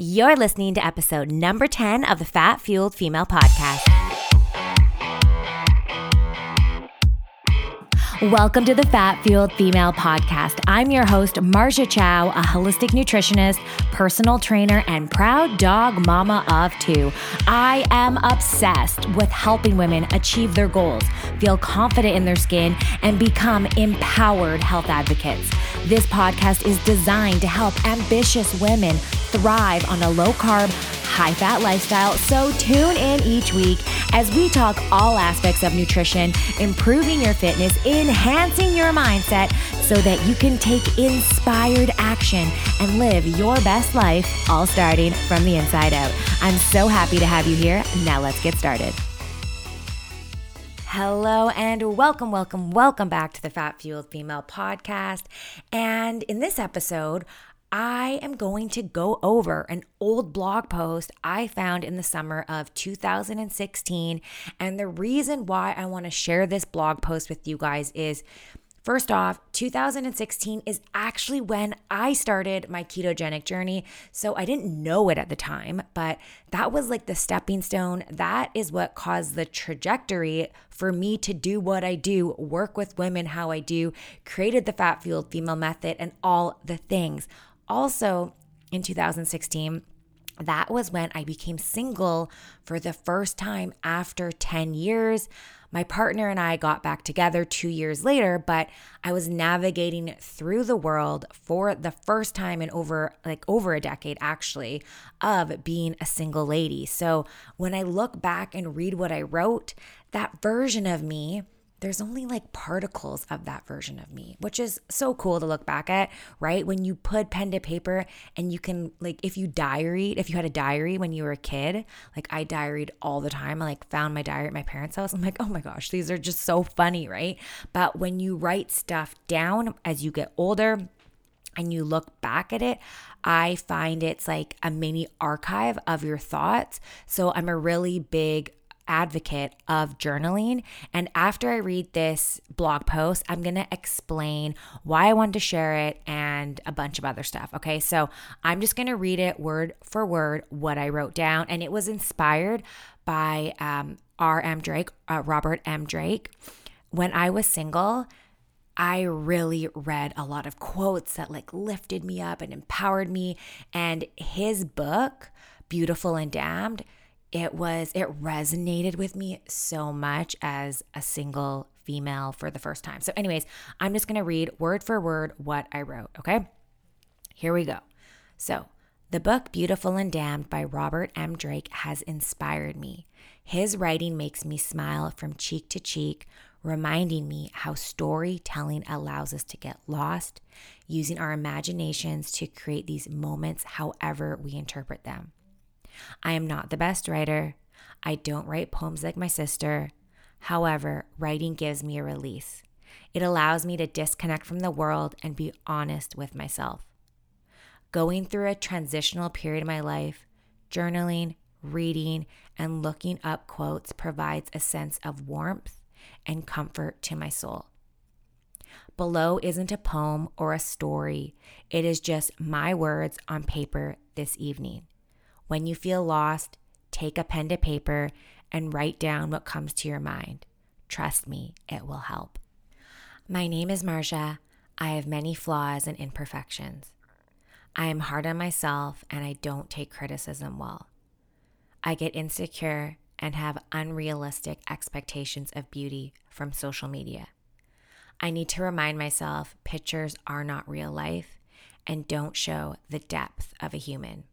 You're listening to episode number 10 of the Fat Fueled Female Podcast. Welcome to the Fat Fueled Female Podcast. I'm your host, Marja Chow, a holistic nutritionist, personal trainer, and proud dog mama of two. I am obsessed with helping women achieve their goals, feel confident in their skin, and become empowered health advocates. This podcast is designed to help ambitious women thrive on a low carb, high fat lifestyle. So tune in each week as we talk all aspects of nutrition, improving your fitness, enhancing your mindset so that you can take inspired action and live your best life, all starting from the inside out. I'm so happy to have you here. Now let's get started. Hello and welcome, welcome, welcome back to the Fat Fueled Female Podcast. And in this episode, I am going to go over an old blog post I found in the summer of 2016. And the reason why I want to share this blog post with you guys is First off, 2016 is actually when I started my ketogenic journey. So I didn't know it at the time, but that was like the stepping stone. That is what caused the trajectory for me to do what I do, work with women how I do, created the Fat Fueled Female Method, and all the things. Also, in 2016, that was when I became single for the first time after 10 years. My partner and I got back together two years later, but I was navigating through the world for the first time in over like over a decade actually of being a single lady. So when I look back and read what I wrote, that version of me there's only like particles of that version of me, which is so cool to look back at, right? When you put pen to paper and you can, like, if you diary, if you had a diary when you were a kid, like I diaried all the time. I like found my diary at my parents' house. I'm like, oh my gosh, these are just so funny, right? But when you write stuff down as you get older, and you look back at it, I find it's like a mini archive of your thoughts. So I'm a really big advocate of journaling. And after I read this blog post, I'm going to explain why I wanted to share it and a bunch of other stuff. Okay. So I'm just going to read it word for word what I wrote down. And it was inspired by um, R.M. Drake, uh, Robert M. Drake. When I was single, I really read a lot of quotes that like lifted me up and empowered me. And his book, Beautiful and Damned, it was it resonated with me so much as a single female for the first time. So anyways, I'm just going to read word for word what I wrote, okay? Here we go. So, the book Beautiful and Damned by Robert M. Drake has inspired me. His writing makes me smile from cheek to cheek, reminding me how storytelling allows us to get lost, using our imaginations to create these moments however we interpret them. I am not the best writer. I don't write poems like my sister. However, writing gives me a release. It allows me to disconnect from the world and be honest with myself. Going through a transitional period in my life, journaling, reading, and looking up quotes provides a sense of warmth and comfort to my soul. Below isn't a poem or a story, it is just my words on paper this evening. When you feel lost, take a pen to paper and write down what comes to your mind. Trust me, it will help. My name is Marja. I have many flaws and imperfections. I am hard on myself and I don't take criticism well. I get insecure and have unrealistic expectations of beauty from social media. I need to remind myself pictures are not real life and don't show the depth of a human.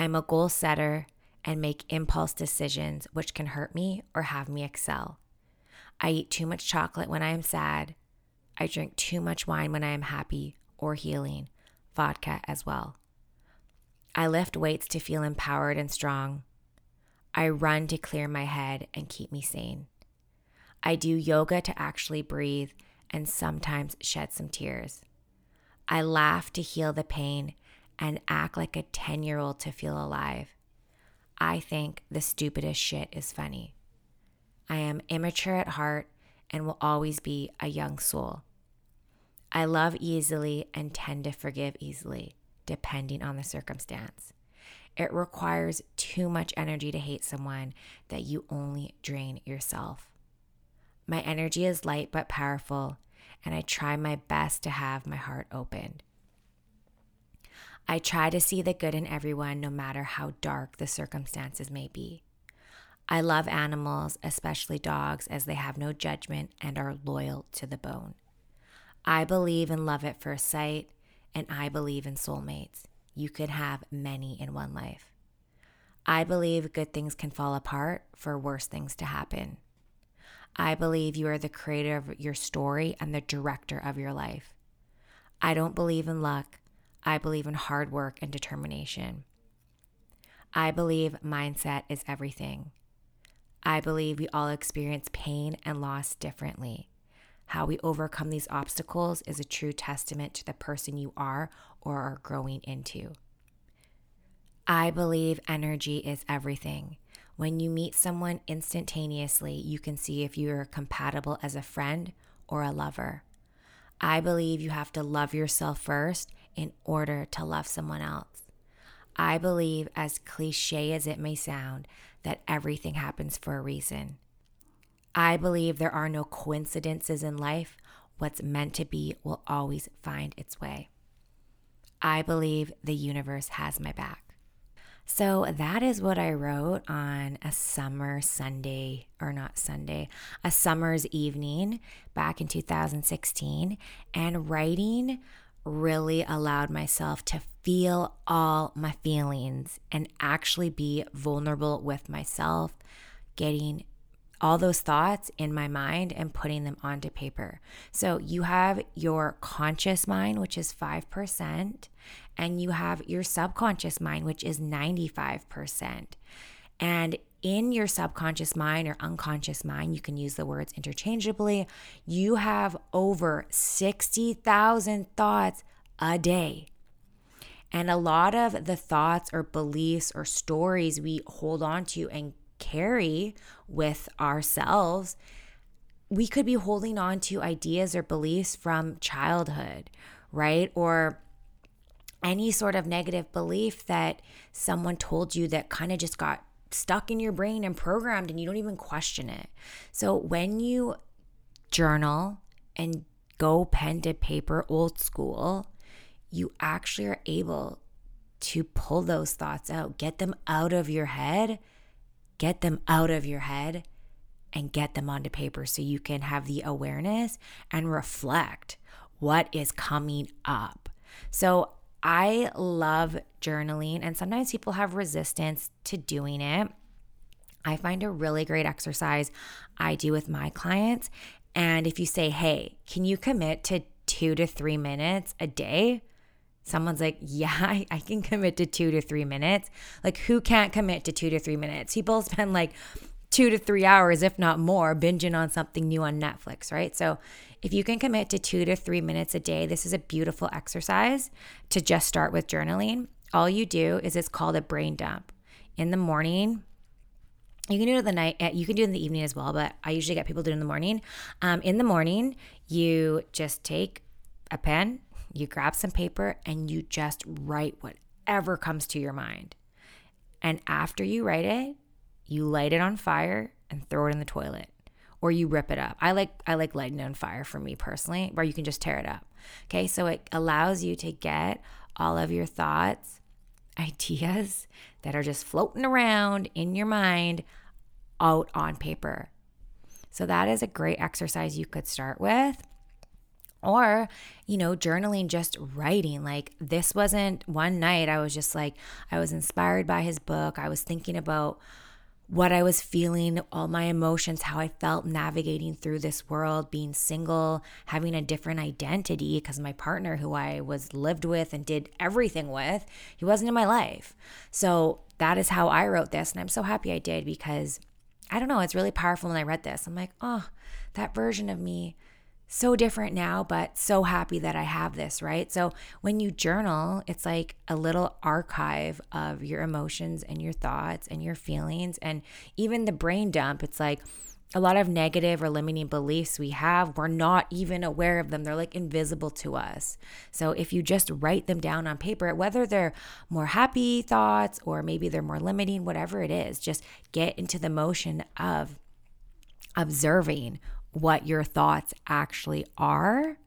I'm a goal setter and make impulse decisions which can hurt me or have me excel. I eat too much chocolate when I am sad. I drink too much wine when I am happy or healing, vodka as well. I lift weights to feel empowered and strong. I run to clear my head and keep me sane. I do yoga to actually breathe and sometimes shed some tears. I laugh to heal the pain and act like a 10 year old to feel alive. I think the stupidest shit is funny. I am immature at heart and will always be a young soul. I love easily and tend to forgive easily, depending on the circumstance. It requires too much energy to hate someone that you only drain yourself. My energy is light but powerful, and I try my best to have my heart opened. I try to see the good in everyone, no matter how dark the circumstances may be. I love animals, especially dogs, as they have no judgment and are loyal to the bone. I believe in love at first sight, and I believe in soulmates. You could have many in one life. I believe good things can fall apart for worse things to happen. I believe you are the creator of your story and the director of your life. I don't believe in luck. I believe in hard work and determination. I believe mindset is everything. I believe we all experience pain and loss differently. How we overcome these obstacles is a true testament to the person you are or are growing into. I believe energy is everything. When you meet someone instantaneously, you can see if you are compatible as a friend or a lover. I believe you have to love yourself first in order to love someone else. I believe, as cliche as it may sound, that everything happens for a reason. I believe there are no coincidences in life. What's meant to be will always find its way. I believe the universe has my back. So that is what I wrote on a summer Sunday, or not Sunday, a summer's evening back in 2016. And writing really allowed myself to feel all my feelings and actually be vulnerable with myself, getting all those thoughts in my mind and putting them onto paper. So you have your conscious mind, which is 5%, and you have your subconscious mind, which is 95%. And in your subconscious mind or unconscious mind, you can use the words interchangeably. You have over 60,000 thoughts a day. And a lot of the thoughts or beliefs or stories we hold on to and carry with ourselves, we could be holding on to ideas or beliefs from childhood, right? Or any sort of negative belief that someone told you that kind of just got stuck in your brain and programmed and you don't even question it. So when you journal and go pen to paper old school, you actually are able to pull those thoughts out, get them out of your head, get them out of your head and get them onto paper so you can have the awareness and reflect what is coming up. So I love journaling, and sometimes people have resistance to doing it. I find a really great exercise I do with my clients. And if you say, hey, can you commit to two to three minutes a day? Someone's like, yeah, I, can commit to two to three minutes. Like, who can't commit to two to three minutes? People spend like two to three hours, if not more, binging on something new on Netflix, right? So, if you can commit to two to three minutes a day, this is a beautiful exercise to just start with journaling. All you do is it's called a brain dump. In the morning, you can do it in the night. Eh, you can do it in the evening as well, but I usually get people to do it in the morning. Um, in the morning, you just take a pen, you grab some paper, and you just write whatever comes to your mind. And after you write it, you light it on fire and throw it in the toilet or you rip it up. I like I like lighting on fire for me personally, where you can just tear it up. Okay? So it allows you to get all of your thoughts, ideas that are just floating around in your mind out on paper. So that is a great exercise you could start with. Or, you know, journaling, just writing. Like, this wasn't one night. I was just like, I was inspired by his book. I was thinking about what I was feeling, all my emotions, how I felt navigating through this world, being single, having a different identity because my partner, who I was lived with and did everything with, he wasn't in my life. So that is how I wrote this. And I'm so happy I did because I don't know, it's really powerful when I read this. I'm like, oh, that version of me so different now, but so happy that I have this, right? So when you journal, it's like a little archive of your emotions and your thoughts and your feelings. And even the brain dump, it's like a lot of negative or limiting beliefs we have, we're not even aware of them. They're like invisible to us. So if you just write them down on paper, whether they're more happy thoughts or maybe they're more limiting, whatever it is, just get into the motion of observing what your thoughts actually are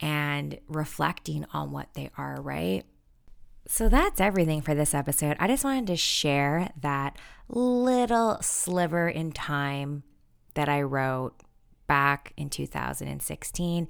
and reflecting on what they are, right? So that's everything for this episode. I just wanted to share that little sliver in time that I wrote back in 2016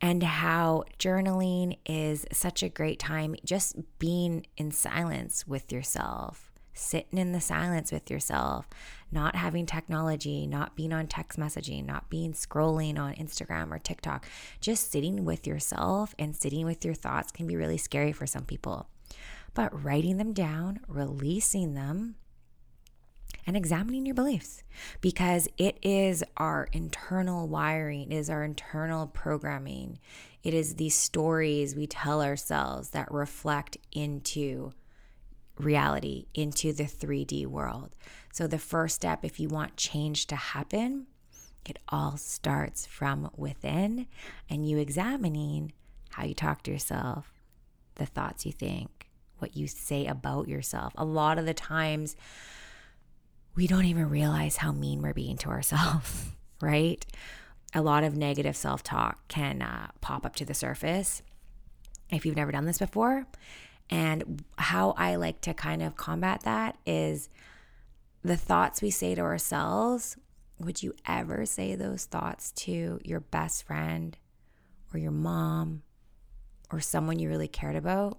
and how journaling is such a great time just being in silence with yourself sitting in the silence with yourself not having technology not being on text messaging not being scrolling on Instagram or TikTok just sitting with yourself and sitting with your thoughts can be really scary for some people but writing them down releasing them and examining your beliefs because it is our internal wiring, it is our internal programming. It is these stories we tell ourselves that reflect into reality, into the 3D world. So, the first step, if you want change to happen, it all starts from within and you examining how you talk to yourself, the thoughts you think, what you say about yourself. A lot of the times, we don't even realize how mean we're being to ourselves, right? A lot of negative self talk can uh, pop up to the surface if you've never done this before. And how I like to kind of combat that is the thoughts we say to ourselves. Would you ever say those thoughts to your best friend or your mom or someone you really cared about?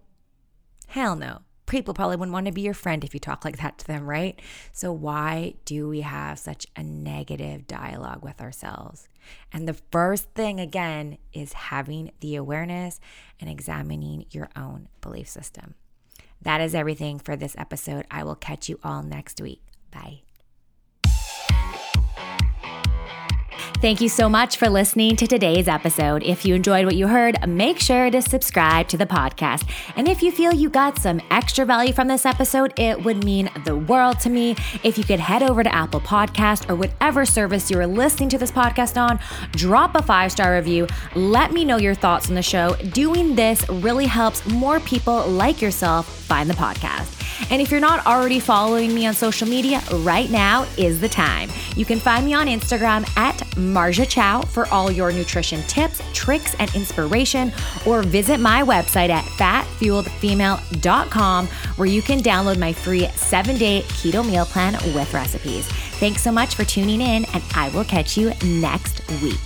Hell no people probably wouldn't want to be your friend if you talk like that to them, right? So, why do we have such a negative dialogue with ourselves? And the first thing, again, is having the awareness and examining your own belief system. That is everything for this episode. I will catch you all next week. Bye. Thank you so much for listening to today's episode. If you enjoyed what you heard, make sure to subscribe to the podcast. And if you feel you got some extra value from this episode, it would mean the world to me if you could head over to Apple Podcast or whatever service you're listening to this podcast on, drop a five star review, let me know your thoughts on the show. Doing this really helps more people like yourself find the podcast. And if you're not already following me on social media, right now is the time. You can find me on Instagram at Marja Chow for all your nutrition tips, tricks, and inspiration, or visit my website at fatfuelledfemale.com where you can download my free seven day keto meal plan with recipes. Thanks so much for tuning in, and I will catch you next week.